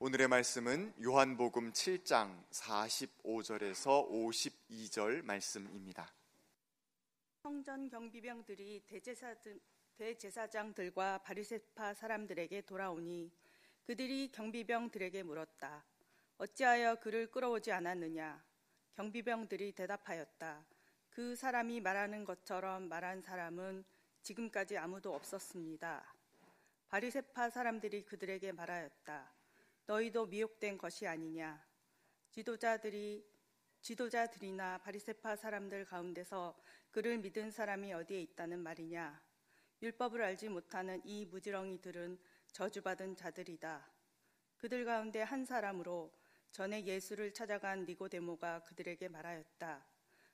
오늘의 말씀은 요한복음 7장 45절에서 52절 말씀입니다. 성전 경비병들이 대제사, 대제사장들과 바리새파 사람들에게 돌아오니 그들이 경비병들에게 물었다. 어찌하여 그를 끌어오지 않았느냐? 경비병들이 대답하였다. 그 사람이 말하는 것처럼 말한 사람은 지금까지 아무도 없었습니다. 바리새파 사람들이 그들에게 말하였다. 너희도 미혹된 것이 아니냐? 지도자들이 지도자들이나 바리새파 사람들 가운데서 그를 믿은 사람이 어디에 있다는 말이냐? 율법을 알지 못하는 이 무지렁이들은 저주받은 자들이다. 그들 가운데 한 사람으로 전에 예수를 찾아간 니고데모가 그들에게 말하였다.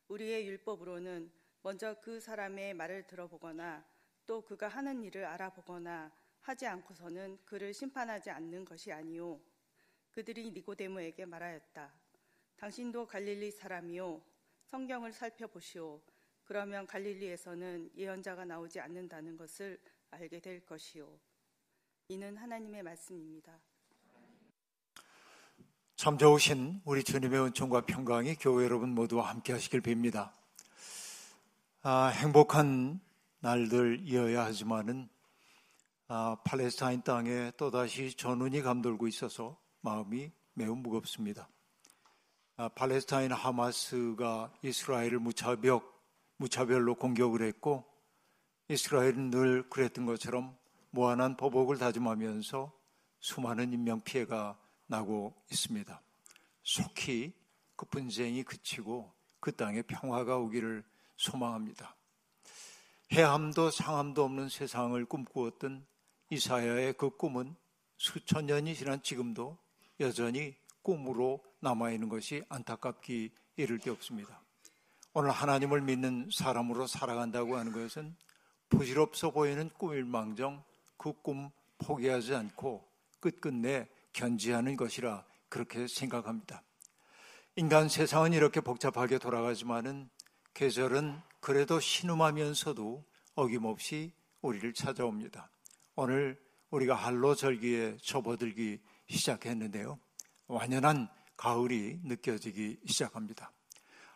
우리의 율법으로는 먼저 그 사람의 말을 들어보거나 또 그가 하는 일을 알아보거나 하지 않고서는 그를 심판하지 않는 것이 아니오. 그들이 니고데모에게 말하였다. 당신도 갈릴리 사람이요. 성경을 살펴보시오. 그러면 갈릴리에서는 예언자가 나오지 않는다는 것을 알게 될 것이요. 이는 하나님의 말씀입니다. 참 좋으신 우리 주님의 은총과 평강이 교회 여러분 모두와 함께 하시길 빕니다. 아, 행복한 날들이어야 하지만은 아, 팔레스타인 땅에 또다시 전운이 감돌고 있어서 마음이 매우 무겁습니다. 아, 팔레스타인 하마스가 이스라엘을 무차별, 무차별로 공격을 했고 이스라엘은 늘 그랬던 것처럼 무한한 보복을 다짐하면서 수많은 인명 피해가 나고 있습니다. 속히 그 분쟁이 그치고 그 땅에 평화가 오기를 소망합니다. 해함도 상함도 없는 세상을 꿈꾸었던 이사야의 그 꿈은 수천 년이 지난 지금도 여전히 꿈으로 남아있는 것이 안타깝기 이를 데 없습니다. 오늘 하나님을 믿는 사람으로 살아간다고 하는 것은 부질없어 보이는 꿈일 망정 그 꿈 포기하지 않고 끝끝내 견지하는 것이라 그렇게 생각합니다. 인간 세상은 이렇게 복잡하게 돌아가지만은 계절은 그래도 신음하면서도 어김없이 우리를 찾아옵니다. 오늘 우리가 한로절기에 접어들기 시작했는데요. 완연한 가을이 느껴지기 시작합니다.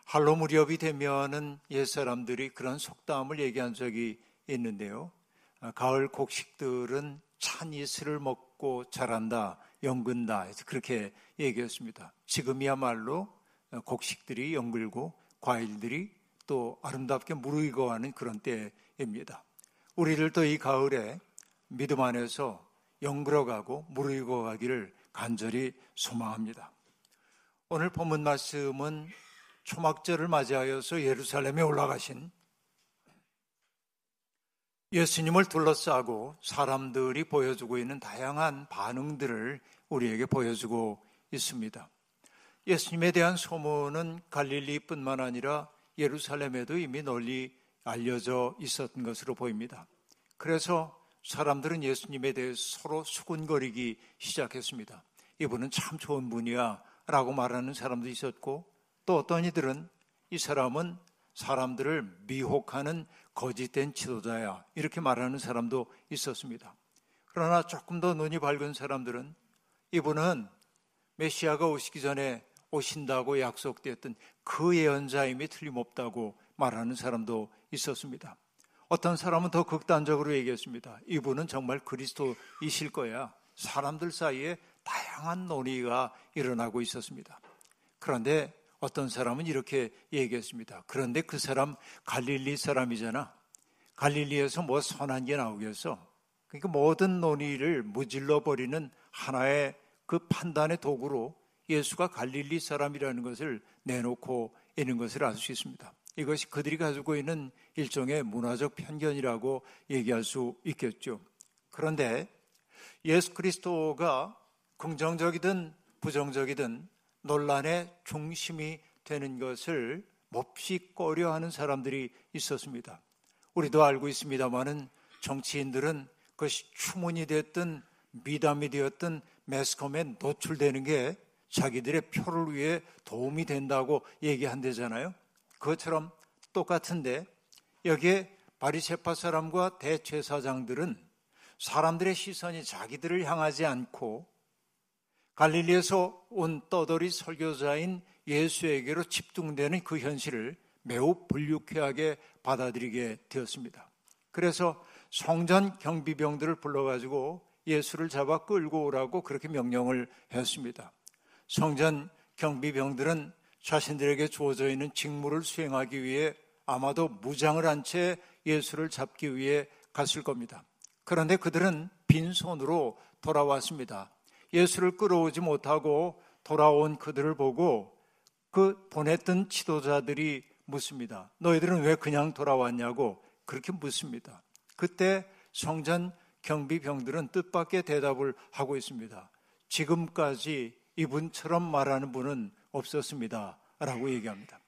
한로 무렵이 되면은 옛 사람들이 그런 속담을 얘기한 적이 있는데요. 가을 곡식들은 찬 이슬을 먹고 자란다, 연근다. 그렇게 얘기했습니다. 지금이야말로 곡식들이 연글고 과일들이 또 아름답게 무르익어가는 그런 때입니다. 우리를 또 이 가을에 믿음 안에서 영그러가고 무르익어가기를 간절히 소망합니다. 오늘 본문 말씀은 초막절을 맞이하여서 예루살렘에 올라가신 예수님을 둘러싸고 사람들이 보여주고 있는 다양한 반응들을 우리에게 보여주고 있습니다. 예수님에 대한 소문은 갈릴리뿐만 아니라 예루살렘에도 이미 널리 알려져 있었던 것으로 보입니다. 그래서 사람들은 예수님에 대해 서로 수군거리기 시작했습니다. 이분은 참 좋은 분이야 라고 말하는 사람도 있었고 또 어떤 이들은 이 사람은 사람들을 미혹하는 거짓된 지도자야 이렇게 말하는 사람도 있었습니다. 그러나 조금 더 눈이 밝은 사람들은 이분은 메시아가 오시기 전에 오신다고 약속되었던 그 예언자임이 틀림없다고 말하는 사람도 있었습니다. 어떤 사람은 더 극단적으로 얘기했습니다. 이분은 정말 그리스도이실 거야. 사람들 사이에 다양한 논의가 일어나고 있었습니다. 그런데 어떤 사람은 이렇게 얘기했습니다. 그런데 그 사람 갈릴리 사람이잖아. 갈릴리에서 뭐 선한 게 나오겠어. 그러니까 모든 논의를 무질러 버리는 하나의 그 판단의 도구로 예수가 갈릴리 사람이라는 것을 내놓고 있는 것을 알 수 있습니다. 이것이 그들이 가지고 있는 일종의 문화적 편견이라고 얘기할 수 있겠죠. 그런데 예수 그리스도가 긍정적이든 부정적이든 논란의 중심이 되는 것을 몹시 꺼려하는 사람들이 있었습니다. 우리도 알고 있습니다만은 정치인들은 그것이 추문이 됐든 미담이 되었든 매스컴에 노출되는 게 자기들의 표를 위해 도움이 된다고 얘기한대잖아요. 그것처럼 똑같은데 여기에 바리세파 사람과 대제사장들은 사람들의 시선이 자기들을 향하지 않고 갈릴리에서 온 떠돌이 설교자인 예수에게로 집중되는 그 현실을 매우 불쾌하게 받아들이게 되었습니다. 그래서 성전 경비병들을 불러가지고 예수를 잡아 끌고 오라고 그렇게 명령을 했습니다. 성전 경비병들은 자신들에게 주어져 있는 직무를 수행하기 위해 아마도 무장을 한 채 예수를 잡기 위해 갔을 겁니다. 그런데 그들은 빈손으로 돌아왔습니다. 예수를 끌어오지 못하고 돌아온 그들을 보고 그 보냈던 지도자들이 묻습니다. 너희들은 왜 그냥 돌아왔냐고 그렇게 묻습니다. 그때 성전 경비병들은 뜻밖의 대답을 하고 있습니다. 지금까지 이분처럼 말하는 분은 없었습니다. 라고 얘기합니다.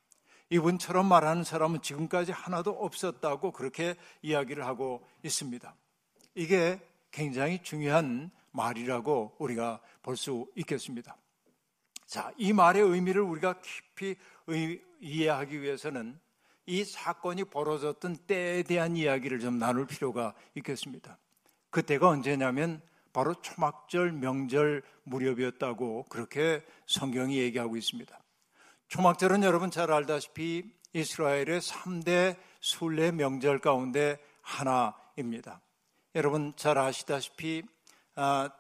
이분처럼 말하는 사람은 지금까지 하나도 없었다고 그렇게 이야기를 하고 있습니다. 이게 굉장히 중요한 말이라고 우리가 볼 수 있겠습니다. 자, 이 말의 의미를 우리가 깊이 이해하기 위해서는 이 사건이 벌어졌던 때에 대한 이야기를 좀 나눌 필요가 있겠습니다. 그때가 언제냐면 바로 초막절 명절 무렵이었다고 그렇게 성경이 얘기하고 있습니다. 초막절은 여러분 잘 알다시피 이스라엘의 3대 순례 명절 가운데 하나입니다. 여러분 잘 아시다시피 아,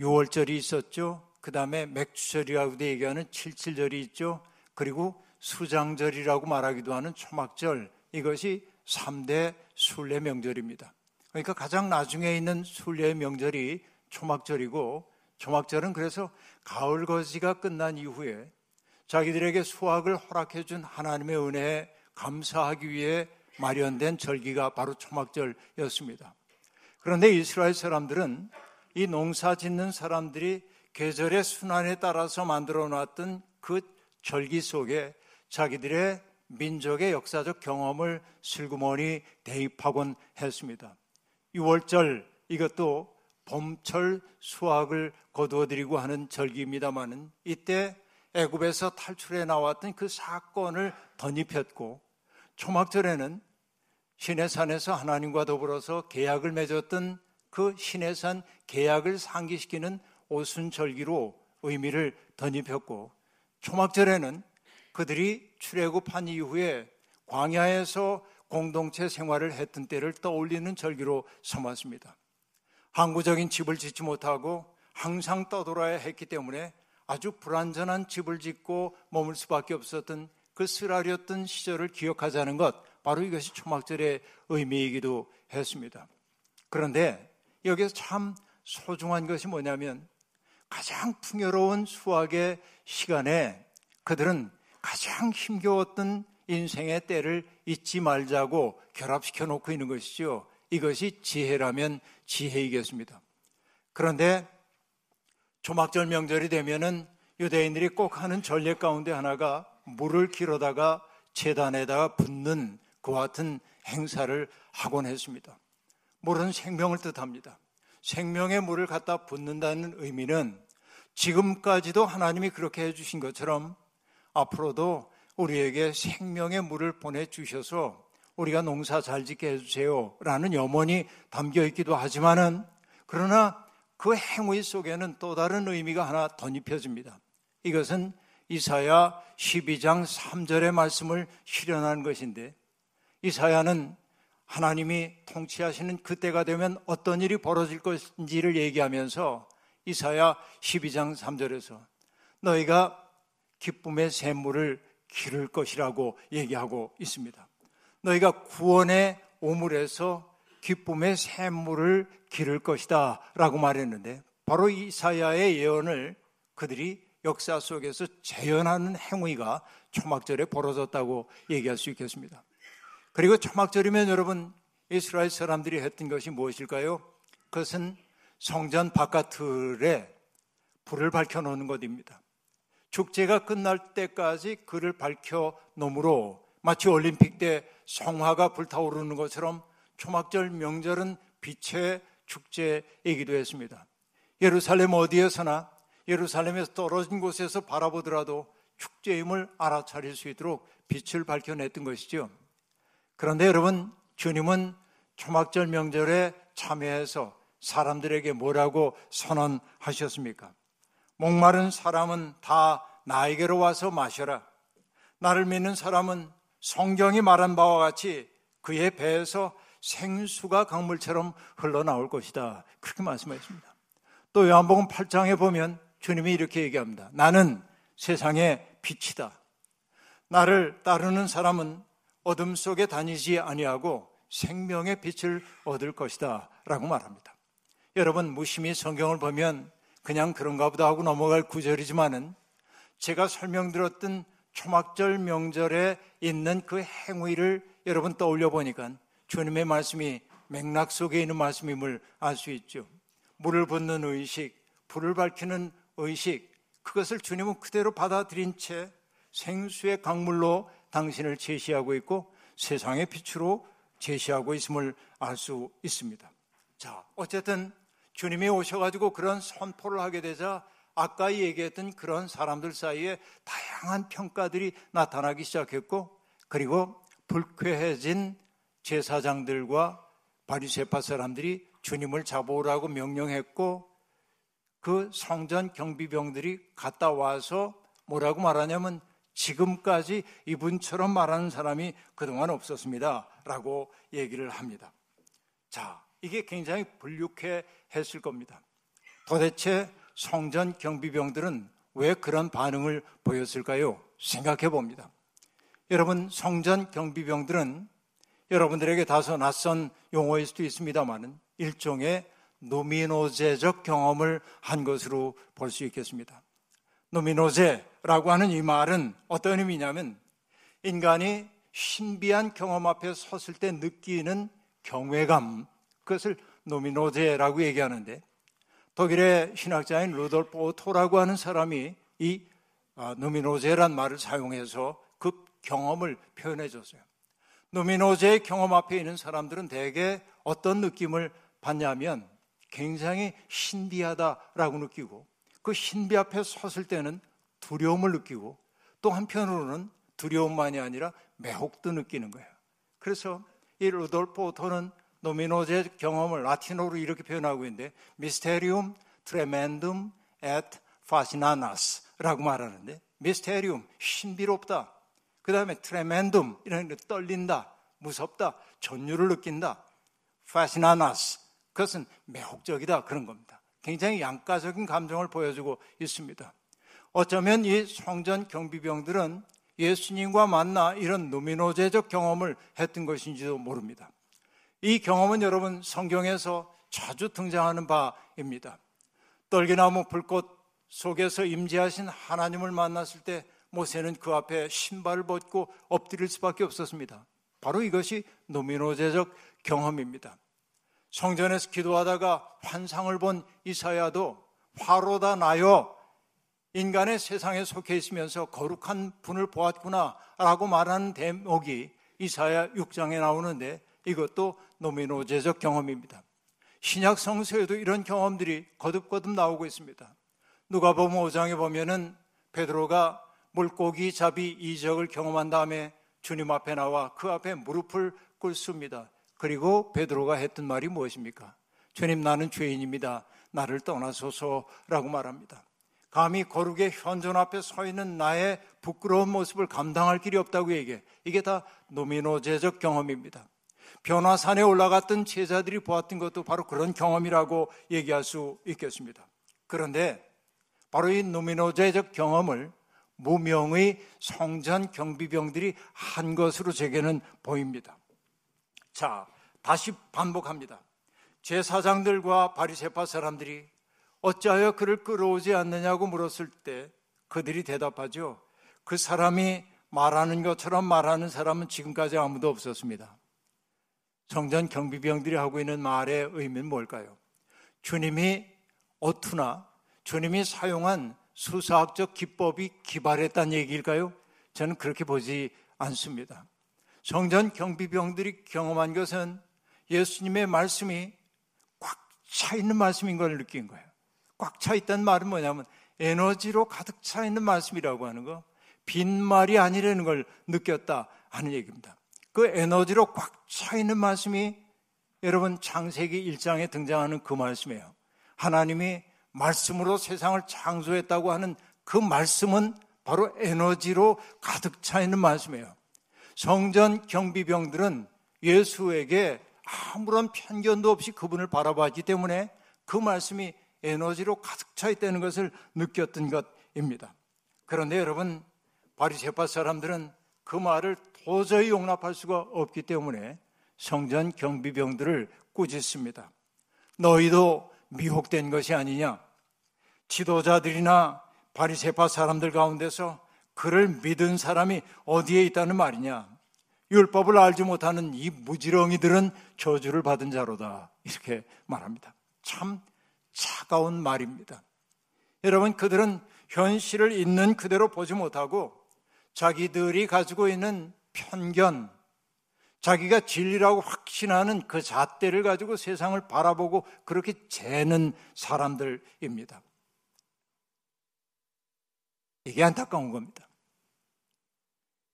6월절이 있었죠. 그 다음에 맥주절이라고 얘기하는 칠칠절이 있죠. 그리고 수장절이라고 말하기도 하는 초막절 이것이 3대 순례 명절입니다. 그러니까 가장 나중에 있는 순례 명절이 초막절이고 초막절은 그래서 가을 거지가 끝난 이후에 자기들에게 수확을 허락해 준 하나님의 은혜에 감사하기 위해 마련된 절기가 바로 초막절이었습니다. 그런데 이스라엘 사람들은 이 농사 짓는 사람들이 계절의 순환에 따라서 만들어 놨던 그 절기 속에 자기들의 민족의 역사적 경험을 슬그머니 대입하곤 했습니다. 6월절 이것도 봄철 수확을 거두어드리고 하는 절기입니다만은 이때 애굽에서 탈출해 나왔던 그 사건을 덧입혔고 초막절에는 시내산에서 하나님과 더불어서 계약을 맺었던 그 시내산 계약을 상기시키는 오순절기로 의미를 덧입혔고 초막절에는 그들이 출애굽한 이후에 광야에서 공동체 생활을 했던 때를 떠올리는 절기로 삼았습니다. 항구적인 집을 짓지 못하고 항상 떠돌아야 했기 때문에 아주 불완전한 집을 짓고 머물 수밖에 없었던 그 쓰라렸던 시절을 기억하자는 것, 바로 이것이 초막절의 의미이기도 했습니다. 그런데 여기서 참 소중한 것이 뭐냐면 가장 풍요로운 수학의 시간에 그들은 가장 힘겨웠던 인생의 때를 잊지 말자고 결합시켜 놓고 있는 것이죠. 이것이 지혜라면 지혜이겠습니다. 그런데 조막절 명절이 되면은 유대인들이 꼭 하는 전례 가운데 하나가 물을 길어다가 재단에다가 붓는 그와 같은 행사를 하곤 했습니다. 물은 생명을 뜻합니다. 생명의 물을 갖다 붓는다는 의미는 지금까지도 하나님이 그렇게 해주신 것처럼 앞으로도 우리에게 생명의 물을 보내주셔서 우리가 농사 잘 짓게 해주세요. 라는 염원이 담겨 있기도 하지만은 그러나 그 행위 속에는 또 다른 의미가 하나 덧입혀집니다. 이것은 이사야 12장 3절의 말씀을 실현한 것인데 이사야는 하나님이 통치하시는 그때가 되면 어떤 일이 벌어질 것인지를 얘기하면서 이사야 12장 3절에서 너희가 기쁨의 샘물을 기를 것이라고 얘기하고 있습니다. 너희가 구원의 오물에서 기쁨의 샘물을 기를 것이다 라고 말했는데 바로 이사야의 예언을 그들이 역사 속에서 재현하는 행위가 초막절에 벌어졌다고 얘기할 수 있겠습니다. 그리고 초막절이면 여러분 이스라엘 사람들이 했던 것이 무엇일까요? 그것은 성전 바깥틀에 불을 밝혀 놓는 것입니다. 축제가 끝날 때까지 그를 밝혀 놓으로 마치 올림픽 때 성화가 불타오르는 것처럼 초막절 명절은 빛의 축제이기도 했습니다. 예루살렘 어디에서나 예루살렘에서 떨어진 곳에서 바라보더라도 축제임을 알아차릴 수 있도록 빛을 밝혀냈던 것이죠. 그런데 여러분, 주님은 초막절 명절에 참여해서 사람들에게 뭐라고 선언하셨습니까? 목마른 사람은 다 나에게로 와서 마셔라. 나를 믿는 사람은 성경이 말한 바와 같이 그의 배에서 생수가 강물처럼 흘러나올 것이다. 그렇게 말씀하십니다. 또 요한복음 8장에 보면 주님이 이렇게 얘기합니다. 나는 세상의 빛이다. 나를 따르는 사람은 어둠 속에 다니지 아니하고 생명의 빛을 얻을 것이다. 라고 말합니다. 여러분, 무심히 성경을 보면 그냥 그런가 보다 하고 넘어갈 구절이지만은 제가 설명드렸던 초막절 명절에 있는 그 행위를 여러분 떠올려 보니까 주님의 말씀이 맥락 속에 있는 말씀임을 알 수 있죠. 물을 붓는 의식, 불을 밝히는 의식, 그것을 주님은 그대로 받아들인 채 생수의 강물로 당신을 제시하고 있고 세상의 빛으로 제시하고 있음을 알 수 있습니다. 자, 어쨌든 주님이 오셔가지고 그런 선포를 하게 되자 아까 얘기했던 그런 사람들 사이에 다양한 평가들이 나타나기 시작했고 그리고 불쾌해진 제사장들과 바리세파 사람들이 주님을 잡아오라고 명령했고 그 성전 경비병들이 갔다 와서 뭐라고 말하냐면 지금까지 이분처럼 말하는 사람이 그동안 없었습니다. 라고 얘기를 합니다. 자, 이게 굉장히 불쾌해 했을 겁니다. 도대체 성전 경비병들은 왜 그런 반응을 보였을까요? 생각해 봅니다. 여러분, 성전 경비병들은 여러분들에게 다소 낯선 용어일 수도 있습니다만은 일종의 Numinose적 경험을 한 것으로 볼 수 있겠습니다. Numinose라고 하는 이 말은 어떤 의미냐면 인간이 신비한 경험 앞에 섰을 때 느끼는 경외감, 그것을 Numinose라고 얘기하는데 독일의 신학자인 루돌프 오토라고 하는 사람이 이 아, Numinose란 말을 사용해서 그 경험을 표현해 줬어요. 노미노제의 경험 앞에 있는 사람들은 대개 어떤 느낌을 받냐면 굉장히 신비하다라고 느끼고 그 신비 앞에 섰을 때는 두려움을 느끼고 또 한편으로는 두려움만이 아니라 매혹도 느끼는 거예요. 그래서 이 루돌프 오토는 노미노제 경험을 라틴어로 이렇게 표현하고 있는데 미스테리움 트레멘둠 et fascinanas라고 말하는데 미스테리움 신비롭다. 그 다음에 트레멘둠 이런 게 떨린다, 무섭다, 전율을 느낀다. fascinanas 그것은 매혹적이다 그런 겁니다. 굉장히 양가적인 감정을 보여주고 있습니다. 어쩌면 이 성전 경비병들은 예수님과 만나 이런 노미노제적 경험을 했던 것인지도 모릅니다. 이 경험은 여러분 성경에서 자주 등장하는 바입니다. 떨기나무 불꽃 속에서 임재하신 하나님을 만났을 때 모세는 그 앞에 신발을 벗고 엎드릴 수밖에 없었습니다. 바로 이것이 노미노제적 경험입니다. 성전에서 기도하다가 환상을 본 이사야도 화로다 나요. 인간의 세상에 속해 있으면서 거룩한 분을 보았구나 라고 말하는 대목이 이사야 6장에 나오는데 이것도 노미노제적 경험입니다. 신약 성서에도 이런 경험들이 거듭거듭 나오고 있습니다. 누가 보면 5장에 보면은 베드로가 물고기 잡이 이적을 경험한 다음에 주님 앞에 나와 그 앞에 무릎을 꿇습니다. 그리고 베드로가 했던 말이 무엇입니까? 주님 나는 죄인입니다. 나를 떠나소서라고 말합니다. 감히 거룩의 현존 앞에 서 있는 나의 부끄러운 모습을 감당할 길이 없다고 얘기해. 이게 다 노미노제적 경험입니다. 변화산에 올라갔던 제자들이 보았던 것도 바로 그런 경험이라고 얘기할 수 있겠습니다. 그런데 바로 이 노미노제적 경험을 무명의 성전 경비병들이 한 것으로 제게는 보입니다. 자, 다시 반복합니다. 제사장들과 바리세파 사람들이 어찌하여 그를 끌어오지 않느냐고 물었을 때 그들이 대답하죠. 그 사람이 말하는 것처럼 말하는 사람은 지금까지 아무도 없었습니다. 성전 경비병들이 하고 있는 말의 의미는 뭘까요? 주님이 어투나 주님이 사용한 수사학적 기법이 기발했다는 얘기일까요? 저는 그렇게 보지 않습니다. 성전 경비병들이 경험한 것은 예수님의 말씀이 꽉 차 있는 말씀인 걸 느낀 거예요. 꽉 차 있다는 말은 뭐냐면 에너지로 가득 차 있는 말씀이라고 하는 거, 빈말이 아니라는 걸 느꼈다 하는 얘기입니다. 그 에너지로 꽉 차 있는 말씀이 여러분 창세기 1장에 등장하는 그 말씀이에요. 하나님이 말씀으로 세상을 창조했다고 하는 그 말씀은 바로 에너지로 가득 차 있는 말씀이에요. 성전 경비병들은 예수에게 아무런 편견도 없이 그분을 바라봤기 때문에 그 말씀이 에너지로 가득 차 있다는 것을 느꼈던 것입니다. 그런데 여러분 바리새파 사람들은 그 말을 도저히 용납할 수가 없기 때문에 성전 경비병들을 꾸짖습니다. 너희도 미혹된 것이 아니냐? 지도자들이나 바리새파 사람들 가운데서 그를 믿은 사람이 어디에 있다는 말이냐? 율법을 알지 못하는 이 무지렁이들은 저주를 받은 자로다. 이렇게 말합니다. 참 차가운 말입니다. 여러분, 그들은 현실을 있는 그대로 보지 못하고 자기들이 가지고 있는 편견, 자기가 진리라고 확신하는 그 잣대를 가지고 세상을 바라보고 그렇게 재는 사람들입니다. 이게 안타까운 겁니다.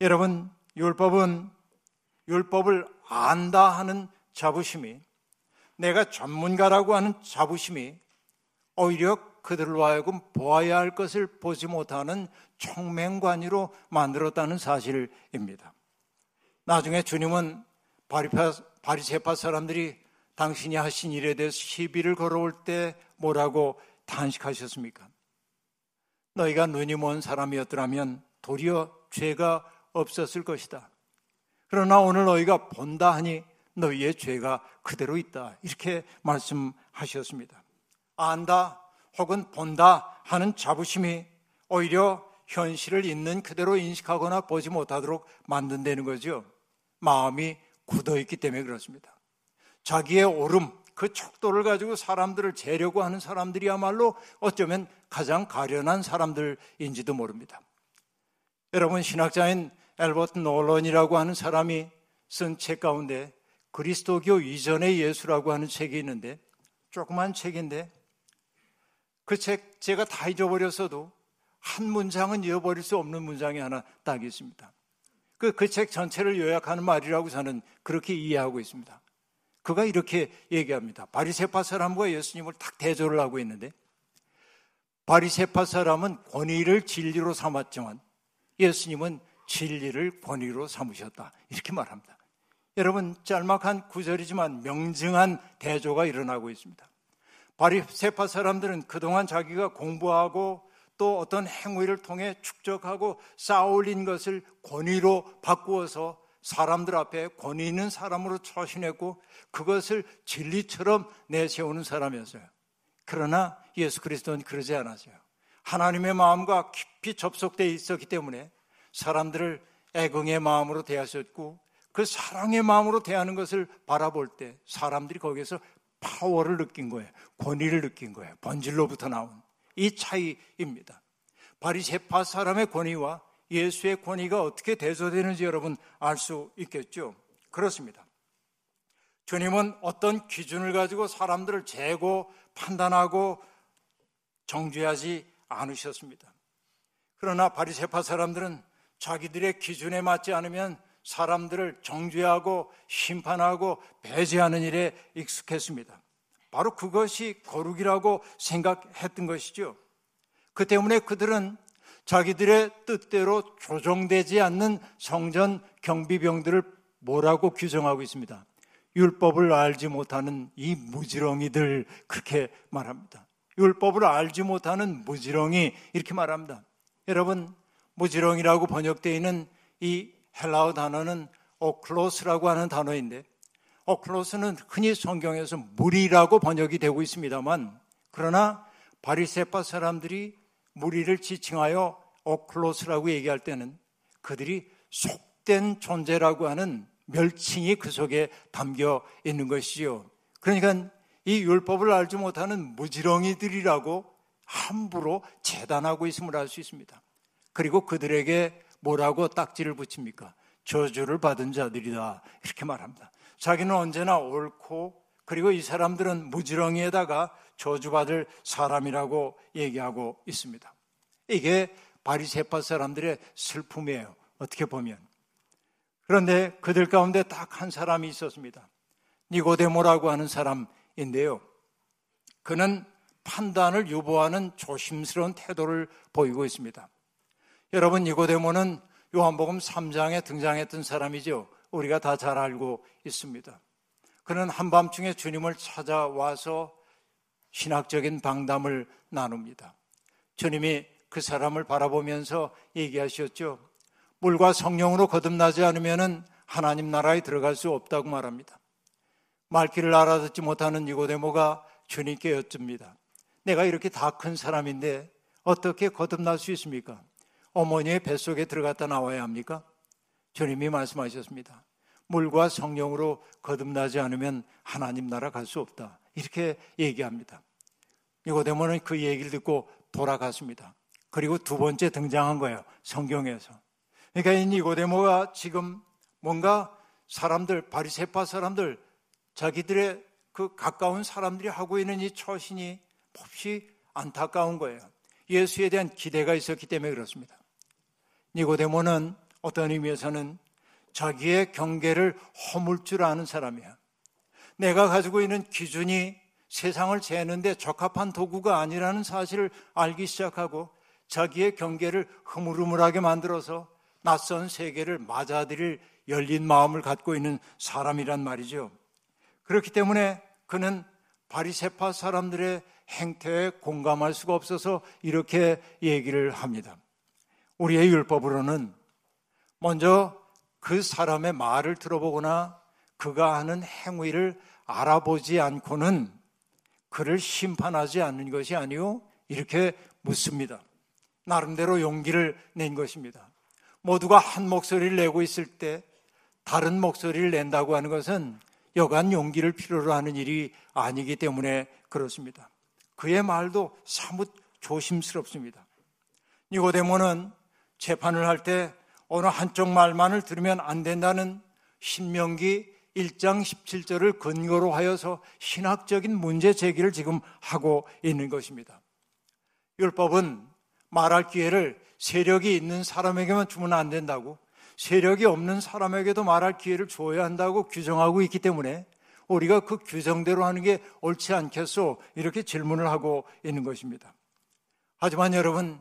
여러분, 율법은 율법을 안다 하는 자부심이 내가 전문가라고 하는 자부심이 오히려 그들로 하여금 보아야 할 것을 보지 못하는 청맹관이로 만들었다는 사실입니다. 나중에 주님은 바리파, 바리세파 사람들이 당신이 하신 일에 대해서 시비를 걸어올 때 뭐라고 탄식하셨습니까? 너희가 눈이 먼 사람이었더라면 도리어 죄가 없었을 것이다. 그러나 오늘 너희가 본다 하니 너희의 죄가 그대로 있다. 이렇게 말씀하셨습니다. 안다 혹은 본다 하는 자부심이 오히려 현실을 있는 그대로 인식하거나 보지 못하도록 만든다는 거죠. 마음이 굳어 있기 때문에 그렇습니다. 자기의 오름, 그 척도를 가지고 사람들을 재려고 하는 사람들이야말로 어쩌면 가장 가련한 사람들인지도 모릅니다. 여러분, 신학자인 엘버트 노런이라고 하는 사람이 쓴 책 가운데 그리스도교 이전의 예수라고 하는 책이 있는데 조그만 책인데 그 책 제가 다 잊어버렸어도 한 문장은 잃어버릴 수 없는 문장이 하나 딱 있습니다. 그 그 책 전체를 요약하는 말이라고 저는 그렇게 이해하고 있습니다. 그가 이렇게 얘기합니다. 바리세파 사람과 예수님을 딱 대조를 하고 있는데 바리세파 사람은 권위를 진리로 삼았지만 예수님은 진리를 권위로 삼으셨다. 이렇게 말합니다. 여러분 짤막한 구절이지만 명증한 대조가 일어나고 있습니다. 바리세파 사람들은 그동안 자기가 공부하고 또 어떤 행위를 통해 축적하고 쌓아올린 것을 권위로 바꾸어서 사람들 앞에 권위 있는 사람으로 처신했고 그것을 진리처럼 내세우는 사람이었어요. 그러나 예수 그리스도는 그러지 않았어요. 하나님의 마음과 깊이 접속되어 있었기 때문에 사람들을 애긍의 마음으로 대하셨고 그 사랑의 마음으로 대하는 것을 바라볼 때 사람들이 거기에서 파워를 느낀 거예요. 권위를 느낀 거예요. 본질로부터 나온 이 차이입니다. 바리새파 사람의 권위와 예수의 권위가 어떻게 대조되는지 여러분 알 수 있겠죠. 그렇습니다. 주님은 어떤 기준을 가지고 사람들을 재고 판단하고 정죄하지 않으셨습니다. 그러나 바리새파 사람들은 자기들의 기준에 맞지 않으면 사람들을 정죄하고 심판하고 배제하는 일에 익숙했습니다. 바로 그것이 거룩이라고 생각했던 것이죠. 그 때문에 그들은 자기들의 뜻대로 조정되지 않는 성전 경비병들을 뭐라고 규정하고 있습니다. 율법을 알지 못하는 이 무지렁이들 그렇게 말합니다. 율법을 알지 못하는 무지렁이 이렇게 말합니다. 여러분 무지렁이라고 번역되어 있는 이 헬라어 단어는 오클로스라고 하는 단어인데 오클로스는 흔히 성경에서 무리라고 번역이 되고 있습니다만 그러나 바리세파 사람들이 무리를 지칭하여 오클로스라고 얘기할 때는 그들이 속된 존재라고 하는 멸칭이 그 속에 담겨 있는 것이지요. 그러니까 이 율법을 알지 못하는 무지렁이들이라고 함부로 재단하고 있음을 알 수 있습니다. 그리고 그들에게 뭐라고 딱지를 붙입니까? 저주를 받은 자들이다. 이렇게 말합니다. 자기는 언제나 옳고 그리고 이 사람들은 무지렁이에다가 저주받을 사람이라고 얘기하고 있습니다. 이게 바리새파 사람들의 슬픔이에요. 어떻게 보면. 그런데 그들 가운데 딱 한 사람이 있었습니다. 니고데모라고 하는 사람인데요. 그는 판단을 유보하는 조심스러운 태도를 보이고 있습니다. 여러분 니고데모는 요한복음 3장에 등장했던 사람이죠. 우리가 다 잘 알고 있습니다. 그는 한밤중에 주님을 찾아와서 신학적인 방담을 나눕니다. 주님이 그 사람을 바라보면서 얘기하셨죠. 물과 성령으로 거듭나지 않으면 하나님 나라에 들어갈 수 없다고 말합니다. 말귀를 알아듣지 못하는 니고데모가 주님께 여쭙니다. 내가 이렇게 다 큰 사람인데 어떻게 거듭날 수 있습니까? 어머니의 뱃속에 들어갔다 나와야 합니까? 주님이 말씀하셨습니다. 물과 성령으로 거듭나지 않으면 하나님 나라 갈 수 없다. 이렇게 얘기합니다. 니고데모는 그 얘기를 듣고 돌아갔습니다. 그리고 두 번째 등장한 거예요. 성경에서. 그러니까 이 니고데모가 지금 뭔가 사람들 바리새파 사람들 자기들의 그 가까운 사람들이 하고 있는 이 처신이 몹시 안타까운 거예요. 예수에 대한 기대가 있었기 때문에 그렇습니다. 니고데모는 어떤 의미에서는 자기의 경계를 허물 줄 아는 사람이야. 내가 가지고 있는 기준이 세상을 재는데 적합한 도구가 아니라는 사실을 알기 시작하고 자기의 경계를 흐물흐물하게 만들어서 낯선 세계를 맞아들일 열린 마음을 갖고 있는 사람이란 말이죠. 그렇기 때문에 그는 바리세파 사람들의 행태에 공감할 수가 없어서 이렇게 얘기를 합니다. 우리의 율법으로는 먼저 그 사람의 말을 들어보거나 그가 하는 행위를 알아보지 않고는 그를 심판하지 않는 것이 아니요 이렇게 묻습니다. 나름대로 용기를 낸 것입니다. 모두가 한 목소리를 내고 있을 때 다른 목소리를 낸다고 하는 것은 여간 용기를 필요로 하는 일이 아니기 때문에 그렇습니다. 그의 말도 사뭇 조심스럽습니다. 니고데모는 재판을 할 때 어느 한쪽 말만을 들으면 안 된다는 신명기 1장 17절을 근거로 하여서 신학적인 문제 제기를 지금 하고 있는 것입니다. 율법은 말할 기회를 세력이 있는 사람에게만 주면 안 된다고 세력이 없는 사람에게도 말할 기회를 줘야 한다고 규정하고 있기 때문에 우리가 그 규정대로 하는 게 옳지 않겠소? 이렇게 질문을 하고 있는 것입니다. 하지만 여러분,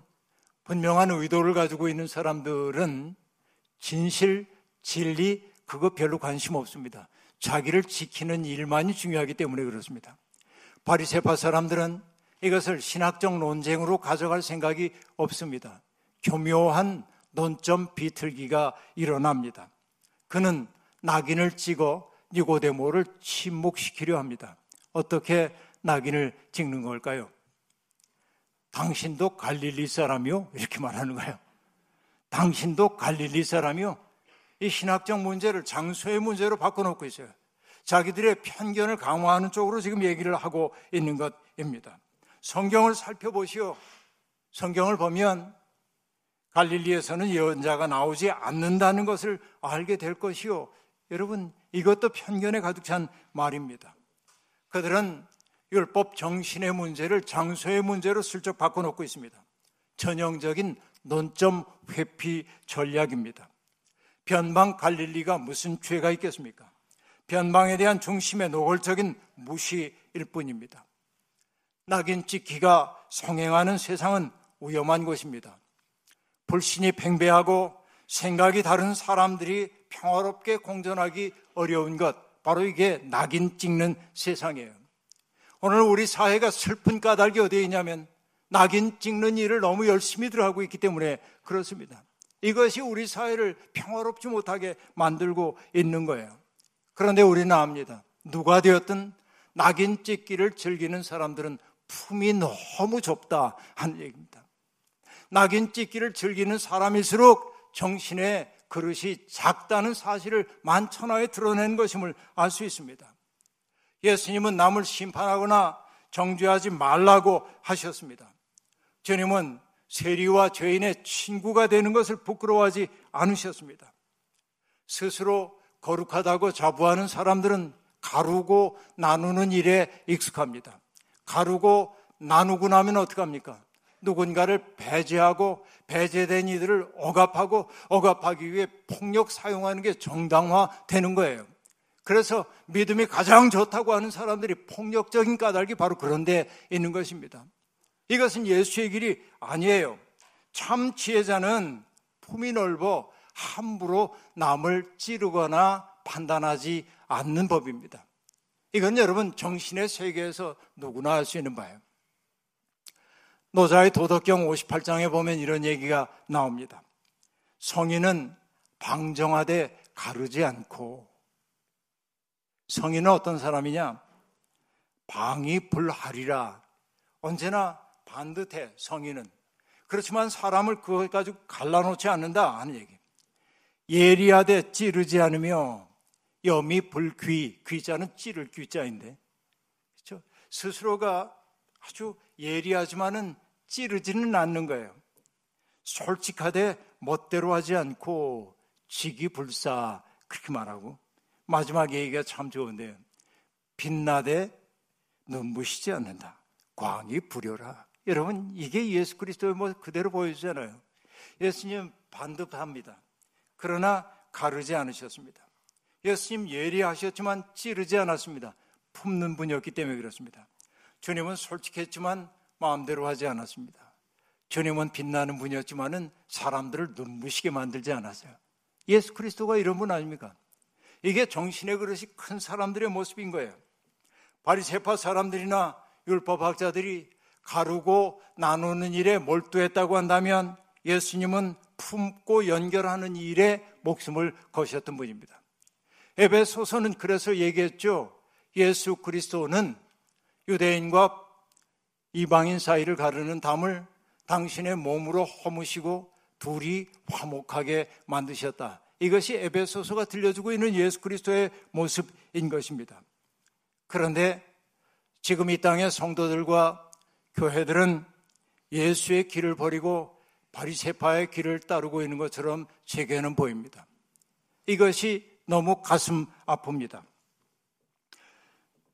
분명한 의도를 가지고 있는 사람들은 진실, 진리, 그거 별로 관심 없습니다. 자기를 지키는 일만이 중요하기 때문에 그렇습니다. 바리세파 사람들은 이것을 신학적 논쟁으로 가져갈 생각이 없습니다. 교묘한 논점 비틀기가 일어납니다. 그는 낙인을 찍어 니고데모를 침묵시키려 합니다. 어떻게 낙인을 찍는 걸까요? 당신도 갈릴리 사람이요? 이렇게 말하는 거예요. 당신도 갈릴리 사람이요? 이 신학적 문제를 장소의 문제로 바꿔놓고 있어요. 자기들의 편견을 강화하는 쪽으로 지금 얘기를 하고 있는 것입니다. 성경을 살펴보시오. 성경을 보면 갈릴리에서는 예언자가 나오지 않는다는 것을 알게 될 것이요. 여러분, 이것도 편견에 가득 찬 말입니다. 그들은 율법 정신의 문제를 장소의 문제로 슬쩍 바꿔놓고 있습니다. 전형적인 논점 회피 전략입니다. 변방 갈릴리가 무슨 죄가 있겠습니까? 변방에 대한 중심의 노골적인 무시일 뿐입니다. 낙인 찍 기가 성행하는 세상은 위험한 곳입니다. 불신이 팽배하고 생각이 다른 사람들이 평화롭게 공존하기 어려운 것, 바로 이게 낙인 찍는 세상이에요. 오늘 우리 사회가 슬픈 까닭이 어디에 있냐면 낙인 찍는 일을 너무 열심히 들어가고 있기 때문에 그렇습니다. 이것이 우리 사회를 평화롭지 못하게 만들고 있는 거예요. 그런데 우리는 압니다. 누가 되었든 낙인 찍기를 즐기는 사람들은 품이 너무 좁다 하는 얘기입니다. 낙인 찍기를 즐기는 사람일수록 정신의 그릇이 작다는 사실을 만천하에 드러낸 것임을 알 수 있습니다. 예수님은 남을 심판하거나 정죄하지 말라고 하셨습니다. 주님은 세리와 죄인의 친구가 되는 것을 부끄러워하지 않으셨습니다. 스스로 거룩하다고 자부하는 사람들은 가르고 나누는 일에 익숙합니다. 가르고 나누고 나면 어떡합니까? 누군가를 배제하고 배제된 이들을 억압하고 억압하기 위해 폭력 사용하는 게 정당화되는 거예요. 그래서 믿음이 가장 좋다고 하는 사람들이 폭력적인 까닭이 바로 그런 데 있는 것입니다. 이것은 예수의 길이 아니에요. 참 지혜자는 품이 넓어 함부로 남을 찌르거나 판단하지 않는 법입니다. 이건 여러분 정신의 세계에서 누구나 알수 있는 바예요. 노자의 도덕경 58장에 보면 이런 얘기가 나옵니다. 성인은 방정하되 가르지 않고 성인은 어떤 사람이냐? 방이 불하리라. 언제나 반듯해, 성인은. 그렇지만 사람을 그것 가지고 갈라놓지 않는다 하는 얘기. 예리하되 찌르지 않으며 염이 불귀, 귀자는 찌를 귀자인데. 그렇죠? 스스로가 아주 예리하지만은 찌르지는 않는 거예요. 솔직하되 멋대로 하지 않고 지기불사 그렇게 말하고 마지막 얘기가 참 좋은데요. 빛나되 눈부시지 않는다. 광이 부려라. 여러분, 이게 예수 그리스도의 뭐 그대로 보여주잖아요. 예수님 반듯합니다. 그러나 가르지 않으셨습니다. 예수님 예리하셨지만 찌르지 않았습니다. 품는 분이었기 때문에 그렇습니다. 주님은 솔직했지만 마음대로 하지 않았습니다. 주님은 빛나는 분이었지만은 사람들을 눈부시게 만들지 않았어요. 예수 그리스도가 이런 분 아닙니까? 이게 정신의 그릇이 큰 사람들의 모습인 거예요. 바리세파 사람들이나 율법학자들이 가르고 나누는 일에 몰두했다고 한다면 예수님은 품고 연결하는 일에 목숨을 거셨던 분입니다. 에베소서는 그래서 얘기했죠. 예수 그리스도는 유대인과 이방인 사이를 가르는 담을 당신의 몸으로 허무시고 둘이 화목하게 만드셨다. 이것이 에베소서가 들려주고 있는 예수 그리스도의 모습인 것입니다. 그런데 지금 이 땅의 성도들과 교회들은 예수의 길을 버리고 바리세파의 길을 따르고 있는 것처럼 제게는 보입니다. 이것이 너무 가슴 아픕니다.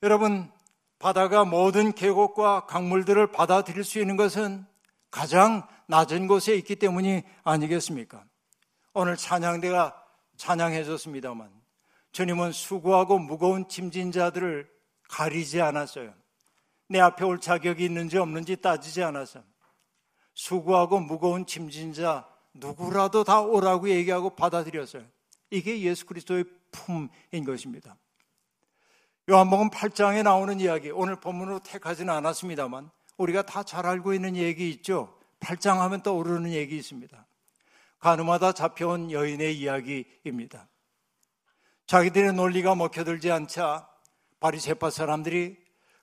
여러분, 바다가 모든 계곡과 강물들을 받아들일 수 있는 것은 가장 낮은 곳에 있기 때문이 아니겠습니까? 오늘 찬양대가 찬양해 줬습니다만 주님은 수고하고 무거운 짐진 자들을 가리지 않았어요. 내 앞에 올 자격이 있는지 없는지 따지지 않았어요. 수고하고 무거운 짐진 자 누구라도 다 오라고 얘기하고 받아들였어요. 이게 예수 그리스도의 품인 것입니다. 요한복음 8장에 나오는 이야기, 오늘 본문으로 택하지는 않았습니다만 우리가 다 잘 알고 있는 얘기 있죠. 8장 하면 떠오르는 얘기 있습니다. 가늠하다 잡혀온 여인의 이야기입니다. 자기들의 논리가 먹혀들지 않자 바리새파 사람들이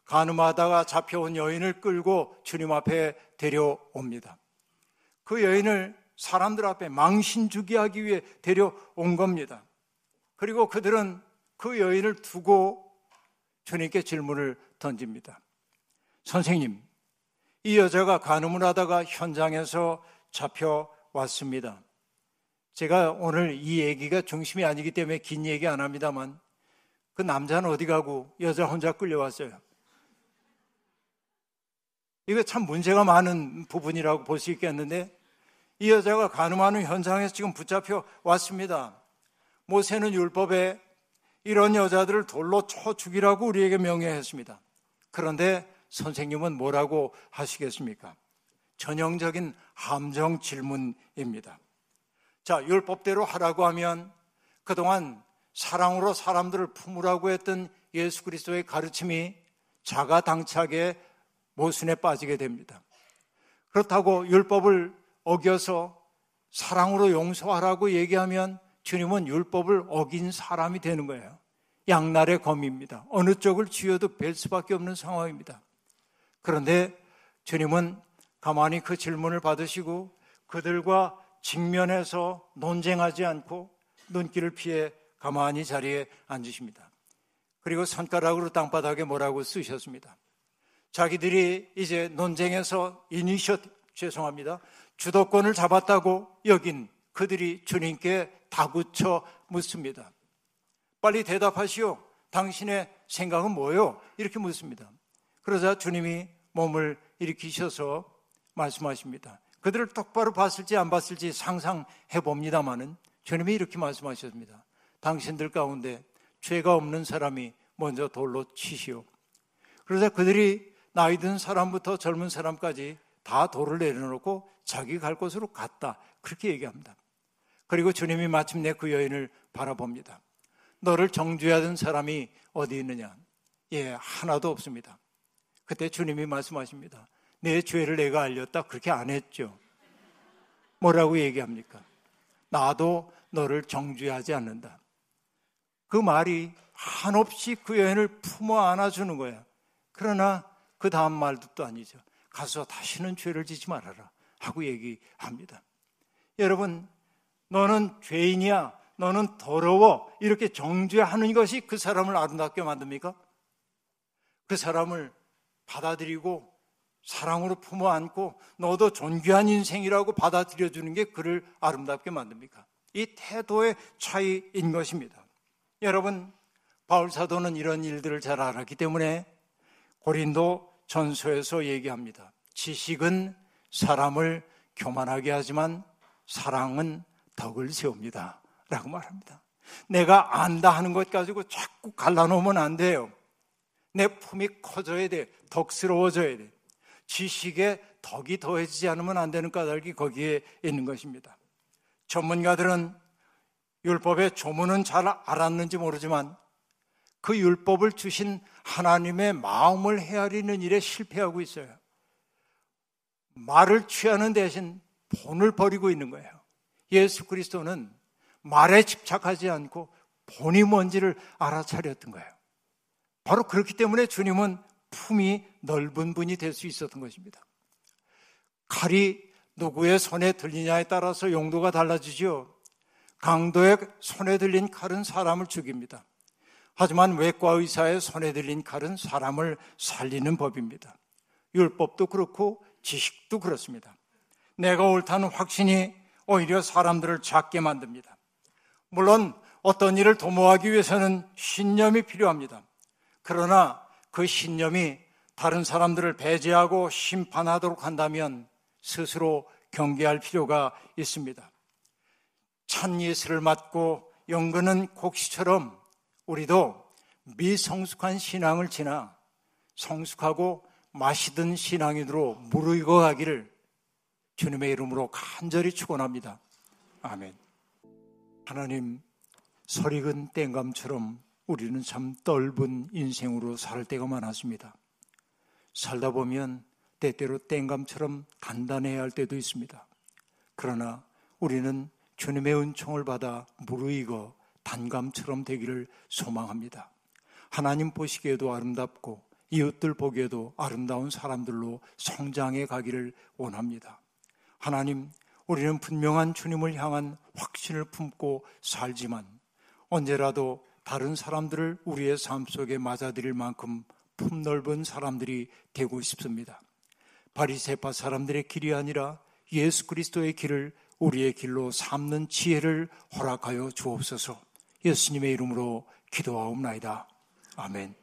가늠하다가 잡혀온 여인을 끌고 주님 앞에 데려옵니다. 그 여인을 사람들 앞에 망신주기 하기 위해 데려온 겁니다. 그리고 그들은 그 여인을 두고 주님께 질문을 던집니다. 선생님, 이 여자가 가늠을 하다가 현장에서 잡혀왔습니다. 제가 오늘 이 얘기가 중심이 아니기 때문에 긴 얘기 안 합니다만 그 남자는 어디 가고 여자 혼자 끌려왔어요. 이거 참 문제가 많은 부분이라고 볼 수 있겠는데 이 여자가 가늠하는 현장에서 지금 붙잡혀 왔습니다. 모세는 율법에 이런 여자들을 돌로 쳐 죽이라고 우리에게 명령했습니다. 그런데 선생님은 뭐라고 하시겠습니까? 전형적인 함정 질문입니다. 자, 율법대로 하라고 하면 그동안 사랑으로 사람들을 품으라고 했던 예수 그리스도의 가르침이 자가당착의 모순에 빠지게 됩니다. 그렇다고 율법을 어겨서 사랑으로 용서하라고 얘기하면 주님은 율법을 어긴 사람이 되는 거예요. 양날의 검입니다. 어느 쪽을 쥐어도 뵐 수밖에 없는 상황입니다. 그런데 주님은 가만히 그 질문을 받으시고 그들과 직면해서 논쟁하지 않고 눈길을 피해 가만히 자리에 앉으십니다. 그리고 손가락으로 땅바닥에 뭐라고 쓰셨습니다. 자기들이 이제 논쟁에서 이니셔 죄송합니다. 주도권을 잡았다고 여긴 그들이 주님께 다구쳐 묻습니다. 빨리 대답하시오. 당신의 생각은 뭐요? 이렇게 묻습니다. 그러자 주님이 몸을 일으키셔서 말씀하십니다. 그들을 똑바로 봤을지 안 봤을지 상상해 봅니다만은 주님이 이렇게 말씀하셨습니다. 당신들 가운데 죄가 없는 사람이 먼저 돌로 치시오. 그러자 그들이 나이 든 사람부터 젊은 사람까지 다 돌을 내려놓고 자기 갈 곳으로 갔다. 그렇게 얘기합니다. 그리고 주님이 마침내 그 여인을 바라봅니다. 너를 정죄하던 사람이 어디 있느냐? 예, 하나도 없습니다. 그때 주님이 말씀하십니다. 내 죄를 내가 알렸다. 그렇게 안 했죠. 뭐라고 얘기합니까? 나도 너를 정죄하지 않는다. 그 말이 한없이 그 여인을 품어 안아주는 거야. 그러나 그 다음 말도 또 아니죠. 가서 다시는 죄를 짓지 말아라. 하고 얘기합니다. 여러분, 너는 죄인이야. 너는 더러워. 이렇게 정죄하는 것이 그 사람을 아름답게 만듭니까? 그 사람을 받아들이고 사랑으로 품어 안고 너도 존귀한 인생이라고 받아들여 주는 게 그를 아름답게 만듭니까? 이 태도의 차이인 것입니다. 여러분, 바울 사도는 이런 일들을 잘 알았기 때문에 고린도 전서에서 얘기합니다. 지식은 사람을 교만하게 하지만 사랑은 덕을 세웁니다. 라고 말합니다. 내가 안다 하는 것 가지고 자꾸 갈라놓으면 안 돼요. 내 품이 커져야 돼. 덕스러워져야 돼. 지식에 덕이 더해지지 않으면 안 되는 까닭이 거기에 있는 것입니다. 전문가들은 율법의 조문은 잘 알았는지 모르지만 그 율법을 주신 하나님의 마음을 헤아리는 일에 실패하고 있어요. 말을 취하는 대신 본을 버리고 있는 거예요. 예수 그리스도는 말에 집착하지 않고 본이 뭔지를 알아차렸던 거예요. 바로 그렇기 때문에 주님은 품이 넓은 분이 될 수 있었던 것입니다. 칼이 누구의 손에 들리냐에 따라서 용도가 달라지죠. 강도의 손에 들린 칼은 사람을 죽입니다. 하지만 외과 의사의 손에 들린 칼은 사람을 살리는 법입니다. 율법도 그렇고 지식도 그렇습니다. 내가 옳다는 확신이 오히려 사람들을 작게 만듭니다. 물론 어떤 일을 도모하기 위해서는 신념이 필요합니다. 그러나 그 신념이 다른 사람들을 배제하고 심판하도록 한다면 스스로 경계할 필요가 있습니다. 찬 예수를 맞고 연근은 곡시처럼 우리도 미성숙한 신앙을 지나 성숙하고 마시던 신앙인으로 무르익어 가기를 주님의 이름으로 간절히 축원합니다. 아멘. 하나님 설익은 땡감처럼 우리는 참 떫은 인생으로 살 때가 많았습니다. 살다 보면 때때로 땡감처럼 단단해야 할 때도 있습니다. 그러나 우리는 주님의 은총을 받아 무르익어 단감처럼 되기를 소망합니다. 하나님 보시기에도 아름답고 이웃들 보기에도 아름다운 사람들로 성장해 가기를 원합니다. 하나님, 우리는 분명한 주님을 향한 확신을 품고 살지만 언제라도 다른 사람들을 우리의 삶 속에 맞아들일 만큼 품넓은 사람들이 되고 싶습니다. 바리세파 사람들의 길이 아니라 예수 그리스도의 길을 우리의 길로 삼는 지혜를 허락하여 주옵소서. 예수님의 이름으로 기도하옵나이다. 아멘.